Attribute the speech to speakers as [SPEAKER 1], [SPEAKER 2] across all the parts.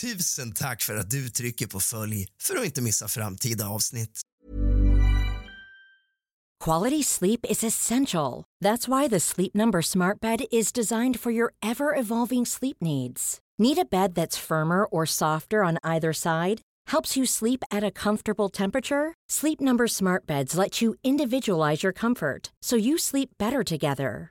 [SPEAKER 1] Tusen tack för att du trycker på följ för att inte missa framtida avsnitt.
[SPEAKER 2] Quality sleep is essential. That's why the Sleep Number Smart Bed is designed for your ever evolving sleep needs. Need a bed that's firmer or softer on either side? Helps you sleep at a comfortable temperature? Sleep Number Smart Beds let you individualize your comfort so you sleep better together.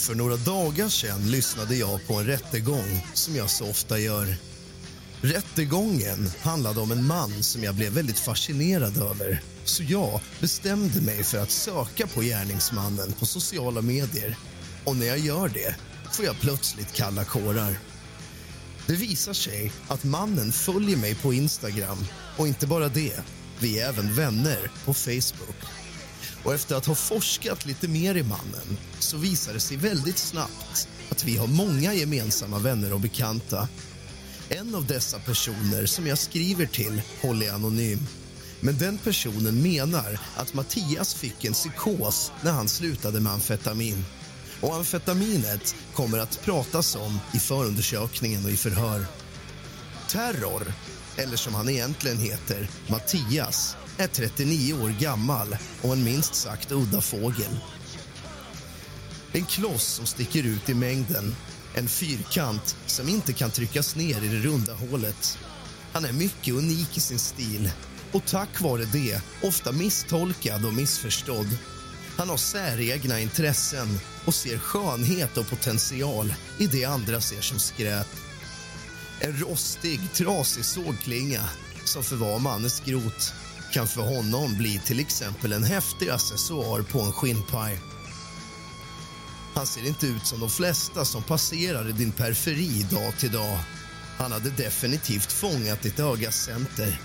[SPEAKER 1] För några dagar sedan lyssnade jag på en rättegång som jag så ofta gör. Rättegången handlade om en man som jag blev väldigt fascinerad över. Så jag bestämde mig för att söka på gärningsmannen på sociala medier. Och när jag gör det får jag plötsligt kalla kårar. Det visar sig att mannen följer mig på Instagram och inte bara det, vi är även vänner på Facebook. Och efter att ha forskat lite mer i mannen så visar det sig väldigt snabbt att vi har många gemensamma vänner och bekanta. En av dessa personer som jag skriver till håller anonym. Men den personen menar att Mattias fick en psykos när han slutade med amfetamin. Och amfetaminet kommer att pratas om i förundersökningen och i förhör. Terror, eller som han egentligen heter, Mattias är 39 år gammal och en minst sagt udda fågel. En kloss som sticker ut i mängden. En fyrkant som inte kan tryckas ner i det runda hålet. Han är mycket unik i sin stil och tack vare det ofta misstolkad och missförstådd. Han har säregna intressen och ser skönhet och potential i det andra ser som skräp. En rostig, trasig sågklinga som förvar mannens skrot kan för honom bli till exempel en häftig accessoar på en skinnpaj. Han ser inte ut som de flesta som passerar i din periferi dag till dag. Han hade definitivt fångat ditt ögas center.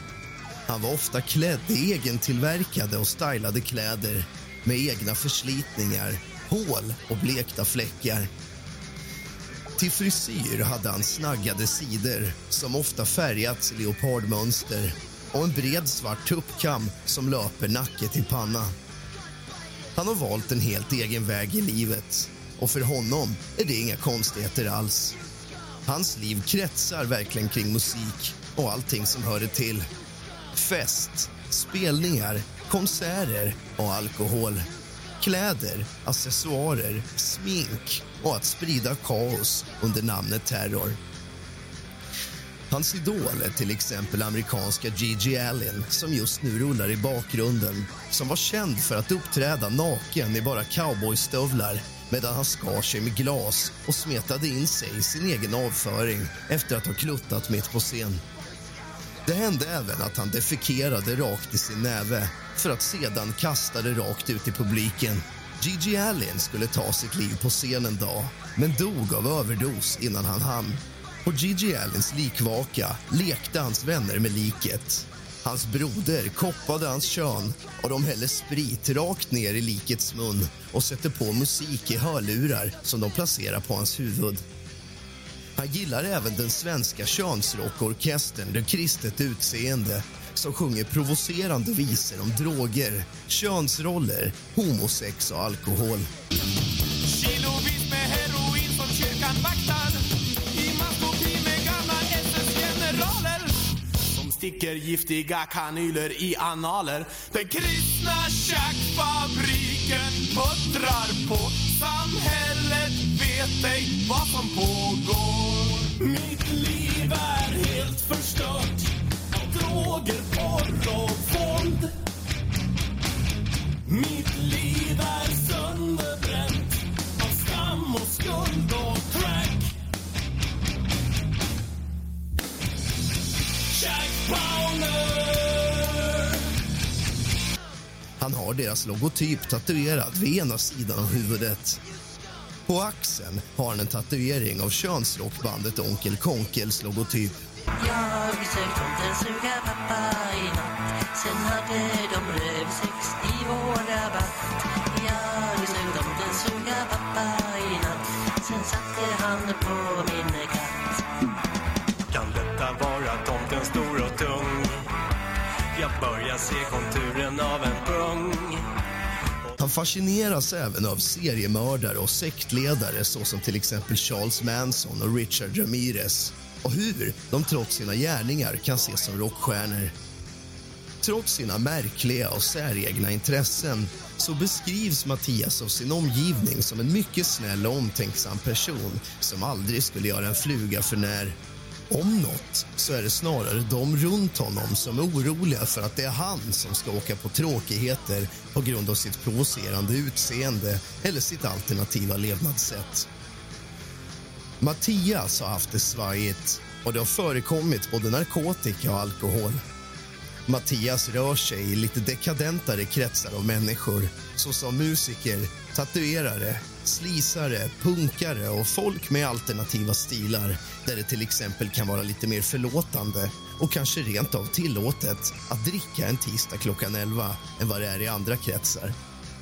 [SPEAKER 1] Han var ofta klädd i egentillverkade och stylade kläder med egna förslitningar, hål och blekta fläckar. Till frisyr hade han snaggade sidor som ofta färgats i leopardmönster och en bred svart tuppkam som löper nacke till panna. Han har valt en helt egen väg i livet och för honom är det inga konstigheter alls. Hans liv kretsar verkligen kring musik och allting som hör det till. Fest, spelningar, konserter och alkohol. Kläder, accessoarer, smink och att sprida kaos under namnet terror. Hans idol är till exempel amerikanska Gigi Allen som just nu rullar i bakgrunden som var känd för att uppträda naken i bara cowboystövlar medan han skar sig med glas och smetade in sig i sin egen avföring efter att ha kluttat mitt på scen. Det hände även att han defekerade rakt i sin näve för att sedan kasta det rakt ut i publiken. Gigi Allen skulle ta sitt liv på scen en dag men dog av överdos innan han hann. På Gigi Allens likvaka lekte hans vänner med liket. Hans broder koppade hans kön och de häller sprit rakt ner i likets mun och sätter på musik i hörlurar som de placerar på hans huvud. Han gillar även den svenska könsrockorkestern Det kristet utseende som sjunger provocerande visor om droger, könsroller, homosex och alkohol.
[SPEAKER 3] Sticker giftiga kanyler i analer Den kristna tjackfabriken puttrar på. Samhället vet ej vad som pågår. Mitt liv är helt förstört Av droger, porr och våld. Mitt liv är sönderbränt av skam och skuld och
[SPEAKER 1] Han har deras logotyp tatuerad vid ena sidan av huvudet. På axeln har han en tatuering av könsrockbandet Onkel Konkels logotyp.
[SPEAKER 4] Jag sökt tomtens suga pappa i natt Sen hade de rövsex i vår rabatt Jag sökt tomtens suga pappa i natt Sen satte han på min katt
[SPEAKER 3] Jag se konturen av en pung.
[SPEAKER 1] Han fascineras även av seriemördare och sektledare såsom till exempel Charles Manson och Richard Ramirez och hur de trots sina gärningar kan ses som rockstjärnor. Trots sina märkliga och säregna intressen så beskrivs Mattias av sin omgivning som en mycket snäll och omtänksam person som aldrig skulle göra en fluga för när. Om något så är det snarare de runt honom som är oroliga för att det är han som ska åka på tråkigheter på grund av sitt provocerande utseende eller sitt alternativa levnadssätt. Mattias har haft det svajigt och det har förekommit både narkotika och alkohol. Mattias rör sig i lite dekadentare kretsar av människor såsom musiker, tatuerare, slisare, punkare och folk med alternativa stilar där det till exempel kan vara lite mer förlåtande och kanske rent av tillåtet att dricka en tisdag klockan 11 än vad det är i andra kretsar.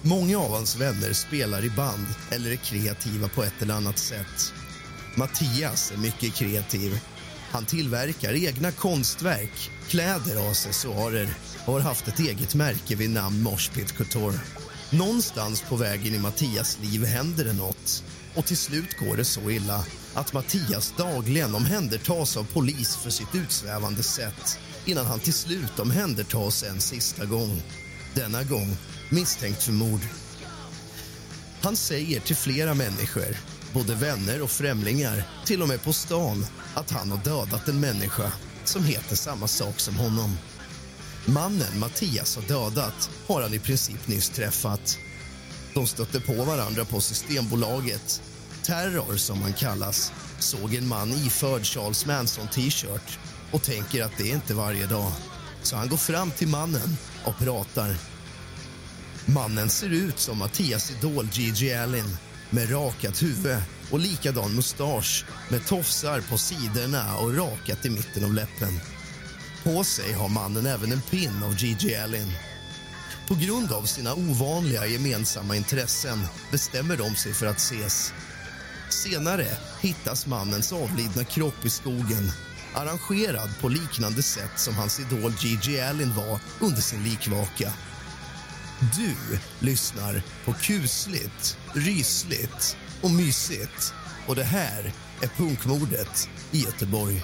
[SPEAKER 1] Många av hans vänner spelar i band eller är kreativa på ett eller annat sätt. Mattias är mycket kreativ. Han tillverkar egna konstverk, kläder och accessoarer och har haft ett eget märke vid namn Moshpit Couture. Någonstans på vägen i Mattias liv händer det något och till slut går det så illa att Mattias dagligen omhändertas av polis för sitt utsvävande sätt innan han till slut omhändertas en sista gång. Denna gång misstänkt för mord. Han säger till flera människor, både vänner och främlingar till och med på stan att han har dödat en människa som heter samma sak som honom. Mannen Mattias har dödat har han i princip nyss träffat. De stötte på varandra på Systembolaget. Terror, som han kallas, såg en man iförd Charles Manson-t-shirt och tänker att det är inte varje dag. Så han går fram till mannen och pratar. Mannen ser ut som Mattias idol Gigi Allen med rakat huvud och likadan mustasch med tofsar på sidorna och rakat i mitten av läppen. På sig har mannen även en pin av Gigi Allen. På grund av sina ovanliga gemensamma intressen bestämmer de sig för att ses. Senare hittas mannens avlidna kropp i skogen arrangerad på liknande sätt som hans idol Gigi Allen var under sin likvaka. Du lyssnar på kusligt, rysligt och mysigt. Och det här är punkmordet i Göteborg.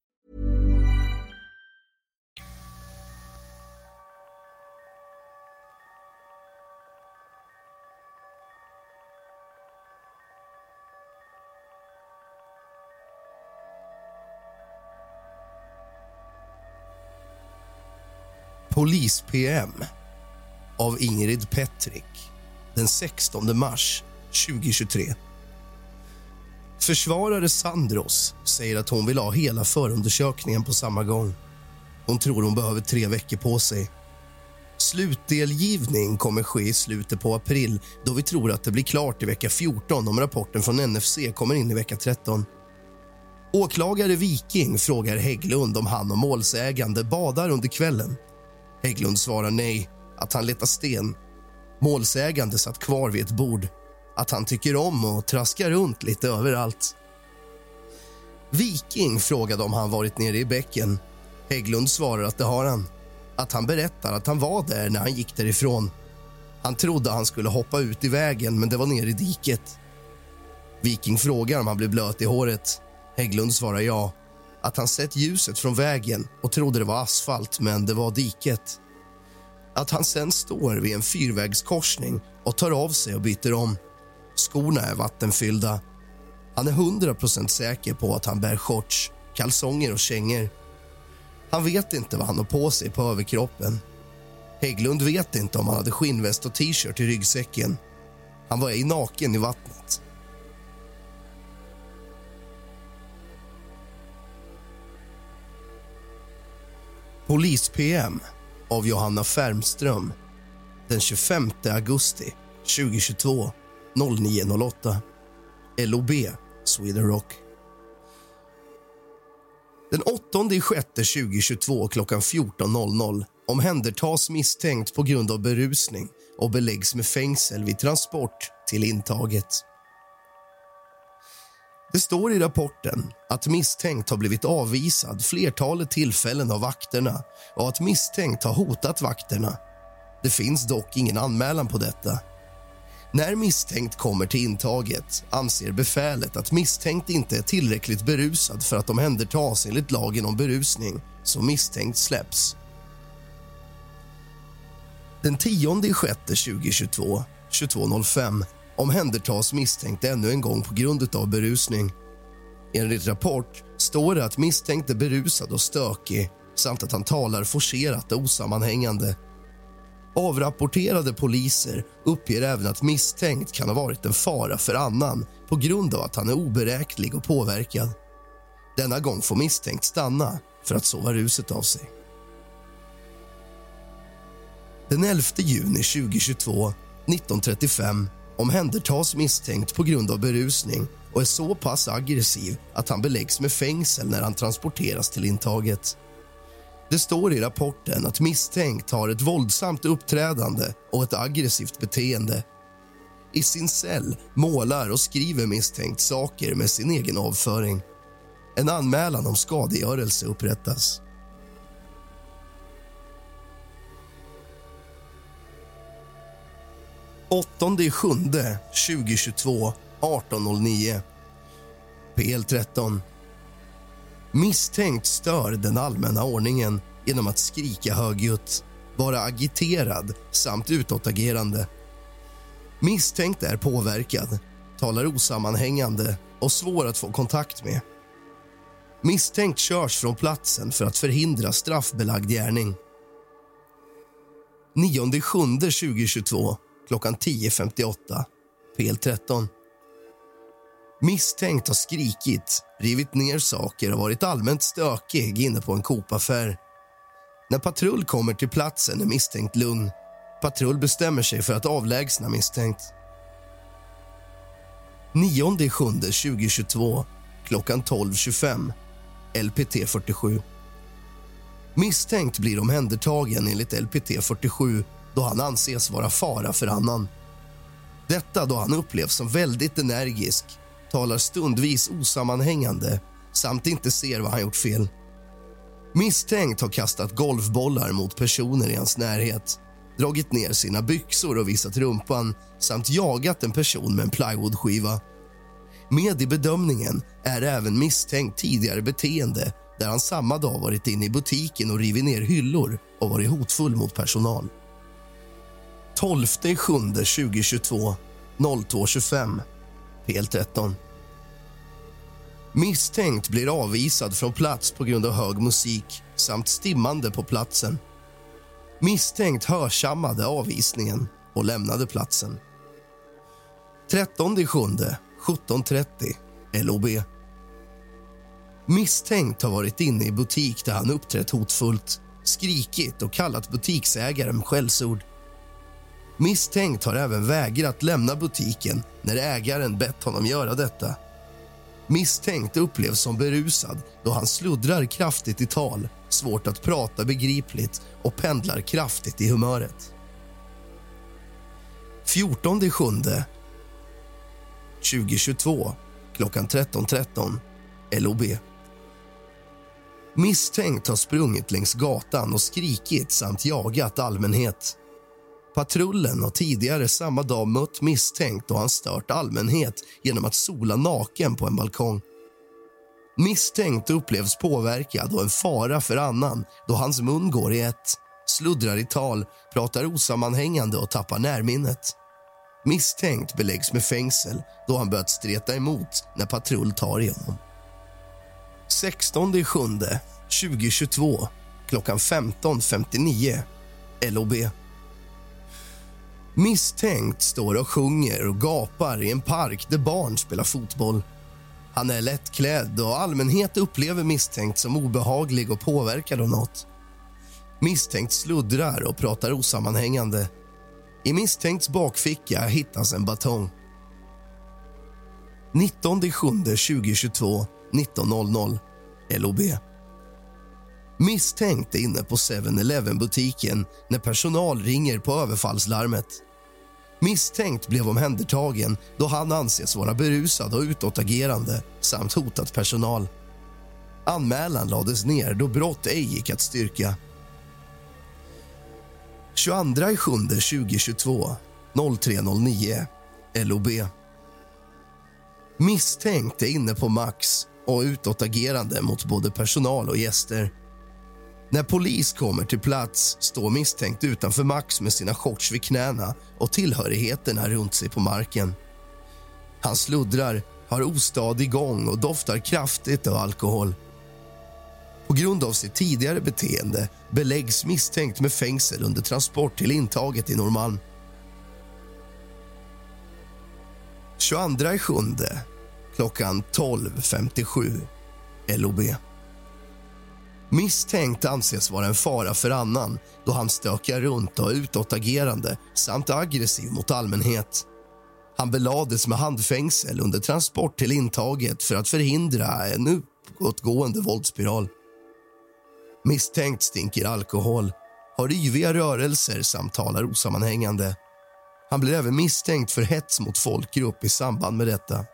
[SPEAKER 1] Polis-PM av Ingrid Petrik den 16 mars 2023. Försvarare Sandros säger att hon vill ha hela förundersökningen på samma gång. Hon tror hon behöver tre veckor på sig. Slutdelgivning kommer ske i slutet på april då vi tror att det blir klart i vecka 14 om rapporten från NFC kommer in i vecka 13. Åklagare Viking frågar Hägglund om han och målsägande badar under kvällen. Hägglund svarar nej, att han letar sten. Målsägande satt kvar vid ett bord. Att han tycker om att traska runt lite överallt. Viking frågade om han varit nere i bäcken. Hägglund svarar att det har han. Att han berättar att han var där när han gick därifrån. Han trodde han skulle hoppa ut i vägen, men det var ner i diket. Viking frågar om han blev blöt i håret. Hägglund svarar ja att han sett ljuset från vägen och trodde det var asfalt, men det var diket. Att han sen står vid en fyrvägskorsning och tar av sig och byter om. Skorna är vattenfyllda. Han är hundra procent säker på att han bär shorts, kalsonger och kängor. Han vet inte vad han har på sig på överkroppen. Hägglund vet inte om han hade skinnväst och t-shirt i ryggsäcken. Han var ej naken i vattnet. Polis-PM av Johanna Färmström den 25 augusti 2022 09.08 LOB Sweden Rock. Den 8 juni 2022 klockan 14.00 omhändertas misstänkt på grund av berusning och beläggs med fängsel vid transport till intaget. Det står i rapporten att misstänkt har blivit avvisad flertalet tillfällen av vakterna och att misstänkt har hotat vakterna. Det finns dock ingen anmälan på detta. När misstänkt kommer till intaget anser befälet att misstänkt inte är tillräckligt berusad för att omhändertas enligt lagen om berusning, så misstänkt släpps. Den 10 juni 2022, 22.05 omhändertas misstänkt ännu en gång på grund av berusning. Enligt rapport står det att misstänkt är berusad och stökig samt att han talar forcerat och osammanhängande. Avrapporterade poliser uppger även att misstänkt kan ha varit en fara för annan på grund av att han är oberäknelig och påverkad. Denna gång får misstänkt stanna för att sova ruset av sig. Den 11 juni 2022, 19.35 omhändertas misstänkt på grund av berusning och är så pass aggressiv att han beläggs med fängsel när han transporteras till intaget. Det står i rapporten att misstänkt har ett våldsamt uppträdande och ett aggressivt beteende. I sin cell målar och skriver misstänkt saker med sin egen avföring. En anmälan om skadegörelse upprättas. Åttonde i sjunde 2022 18.09. PL13. Misstänkt stör den allmänna ordningen genom att skrika högljutt, vara agiterad samt utåtagerande. Misstänkt är påverkad, talar osammanhängande och svår att få kontakt med. Misstänkt körs från platsen för att förhindra straffbelagd gärning. 9 7 2022 klockan 10.58. PL13. Misstänkt har skrikit, rivit ner saker och varit allmänt stökig inne på en Coop-affär. När patrull kommer till platsen är misstänkt lugn. Patrull bestämmer sig för att avlägsna misstänkt. 9 7 2022 klockan 12.25. LPT 47. Misstänkt blir omhändertagen enligt LPT 47 då han anses vara fara för annan. Detta då han upplevs som väldigt energisk, talar stundvis osammanhängande samt inte ser vad han gjort fel. Misstänkt har kastat golfbollar mot personer i hans närhet dragit ner sina byxor och visat rumpan samt jagat en person med en plywoodskiva. Med i bedömningen är även misstänkt tidigare beteende där han samma dag varit inne i butiken och rivit ner hyllor och varit hotfull mot personal. 12 7 2022 02.25 PL13. Misstänkt blir avvisad från plats på grund av hög musik samt stimmande på platsen. Misstänkt hörsammade avvisningen och lämnade platsen. 13 7 17.30 LOB. Misstänkt har varit inne i butik där han uppträtt hotfullt skrikit och kallat butiksägaren skällsord. Misstänkt har även vägrat lämna butiken när ägaren bett honom göra detta. Misstänkt upplevs som berusad då han sluddrar kraftigt i tal svårt att prata begripligt och pendlar kraftigt i humöret. 14 7 2022 klockan 13.13 LOB. Misstänkt har sprungit längs gatan och skrikit samt jagat allmänhet. Patrullen har tidigare samma dag mött misstänkt och han stört allmänhet genom att sola naken på en balkong. Misstänkt upplevs påverkad och en fara för annan då hans mun går i ett, sluddrar i tal, pratar osammanhängande och tappar närminnet. Misstänkt beläggs med fängsel då han börjat streta emot när patrull tar i honom. 16 7 2022 klockan 15.59 LOB. Misstänkt står och sjunger och gapar i en park där barn spelar fotboll. Han är lättklädd och allmänhet upplever misstänkt som obehaglig och påverkad av något. Misstänkt sluddrar och pratar osammanhängande. I misstänkts bakficka hittas en batong. 19 7 2022 19.00 LOB. Misstänkt är inne på 7-Eleven-butiken när personal ringer på överfallslarmet. Misstänkt blev omhändertagen då han anses vara berusad och utåtagerande samt hotat personal. Anmälan lades ner då brott ej gick att styrka. 22 7 2022 03.09 LOB. Misstänkt är inne på Max och utåtagerande mot både personal och gäster. När polis kommer till plats står misstänkt utanför Max med sina shorts vid knäna och tillhörigheterna runt sig på marken. Han sluddrar, har ostadig gång och doftar kraftigt av alkohol. På grund av sitt tidigare beteende beläggs misstänkt med fängsel under transport till intaget i Norrmalm. 22 7 klockan 12.57 LOB. Misstänkt anses vara en fara för annan då han stökar runt och är utåtagerande samt aggressiv mot allmänhet. Han belades med handfängsel under transport till intaget för att förhindra en uppåtgående våldsspiral. Misstänkt stinker alkohol, har yviga rörelser samt talar osammanhängande. Han blir även misstänkt för hets mot folkgrupp i samband med detta.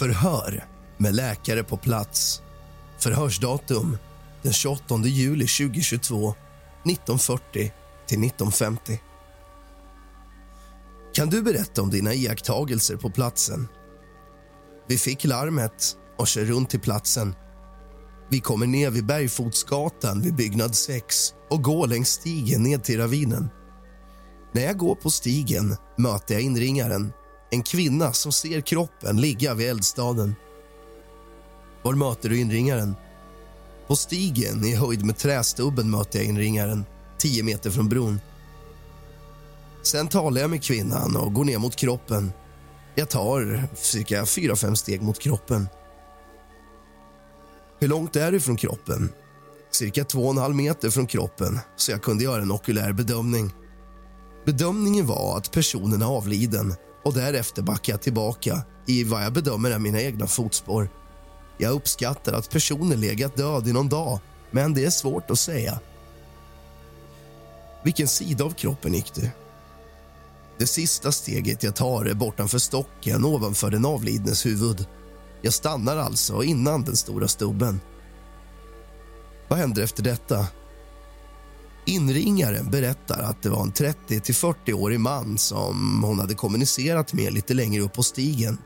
[SPEAKER 1] Förhör med läkare på plats. Förhörsdatum den 28 juli 2022, 1940 till 1950. Kan du berätta om dina iakttagelser på platsen? Vi fick larmet och kör runt till platsen. Vi kommer ner vid Bergfotsgatan vid byggnad 6 och går längs stigen ned till ravinen. När jag går på stigen möter jag inringaren en kvinna som ser kroppen ligga vid eldstaden. Var möter du inringaren? På stigen i höjd med trästubben möter jag inringaren, tio meter från bron. Sen talar jag med kvinnan och går ner mot kroppen. Jag tar cirka 4-5 steg mot kroppen. Hur långt är du från kroppen? Cirka 2,5 meter från kroppen, så jag kunde göra en okulär bedömning. Bedömningen var att personen är avliden och därefter backar jag tillbaka i vad jag bedömer är mina egna fotspår. Jag uppskattar att personen legat död i någon dag, men det är svårt att säga. Vilken sida av kroppen gick du? Det sista steget jag tar är bortanför stocken ovanför den avlidnes huvud. Jag stannar alltså innan den stora stubben. Vad händer efter detta? Inringaren berättar att det var en 30-40-årig man som hon hade kommunicerat med lite längre upp på stigen.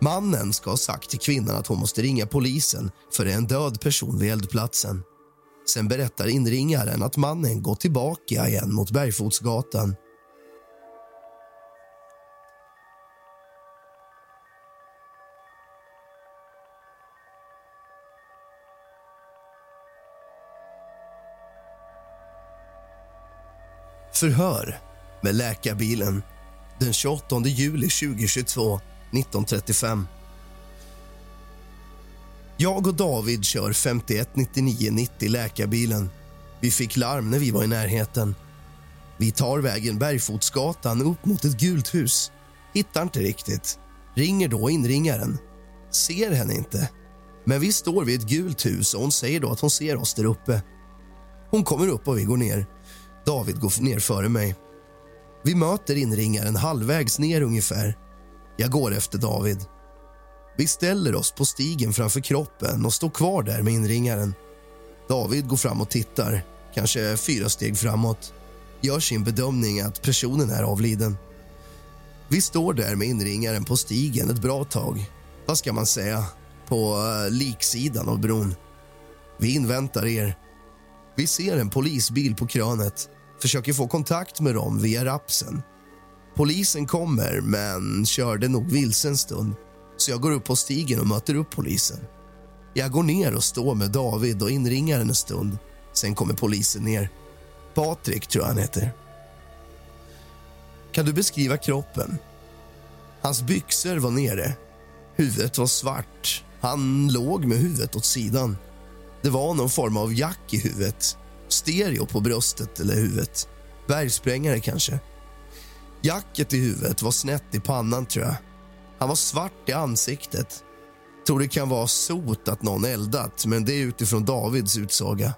[SPEAKER 1] Mannen ska ha sagt till kvinnan att hon måste ringa polisen för det är en död person vid eldplatsen. Sen berättar inringaren att mannen gått tillbaka igen mot Bergfotsgatan. Förhör med läkarbilen den 28 juli 2022, 19.35. Jag och David kör 519990 läkarbilen. Vi fick larm när vi var i närheten. Vi tar vägen Bergfotsgatan upp mot ett gult hus. Hittar inte riktigt. Ringer då inringaren. Ser henne inte. Men vi står vid ett gult hus och hon säger då att hon ser oss där uppe. Hon kommer upp och vi går ner. David går ner före mig. Vi möter inringaren halvvägs ner ungefär. Jag går efter David. Vi ställer oss på stigen framför kroppen och står kvar där med inringaren. David går fram och tittar, kanske fyra steg framåt. Gör sin bedömning att personen är avliden. Vi står där med inringaren på stigen ett bra tag. Vad ska man säga? På uh, liksidan av bron. Vi inväntar er. Vi ser en polisbil på krönet försöker få kontakt med dem via rapsen. Polisen kommer, men körde nog vilse en stund så jag går upp på stigen och möter upp polisen. Jag går ner och står med David och inringar en stund. Sen kommer polisen ner. Patrik, tror jag han heter. Kan du beskriva kroppen? Hans byxor var nere. Huvudet var svart. Han låg med huvudet åt sidan. Det var någon form av jack i huvudet Stereo på bröstet eller huvudet. Bergsprängare kanske. Jacket i huvudet var snett i pannan tror jag. Han var svart i ansiktet. Tror det kan vara sot att någon eldat, men det är utifrån Davids utsaga.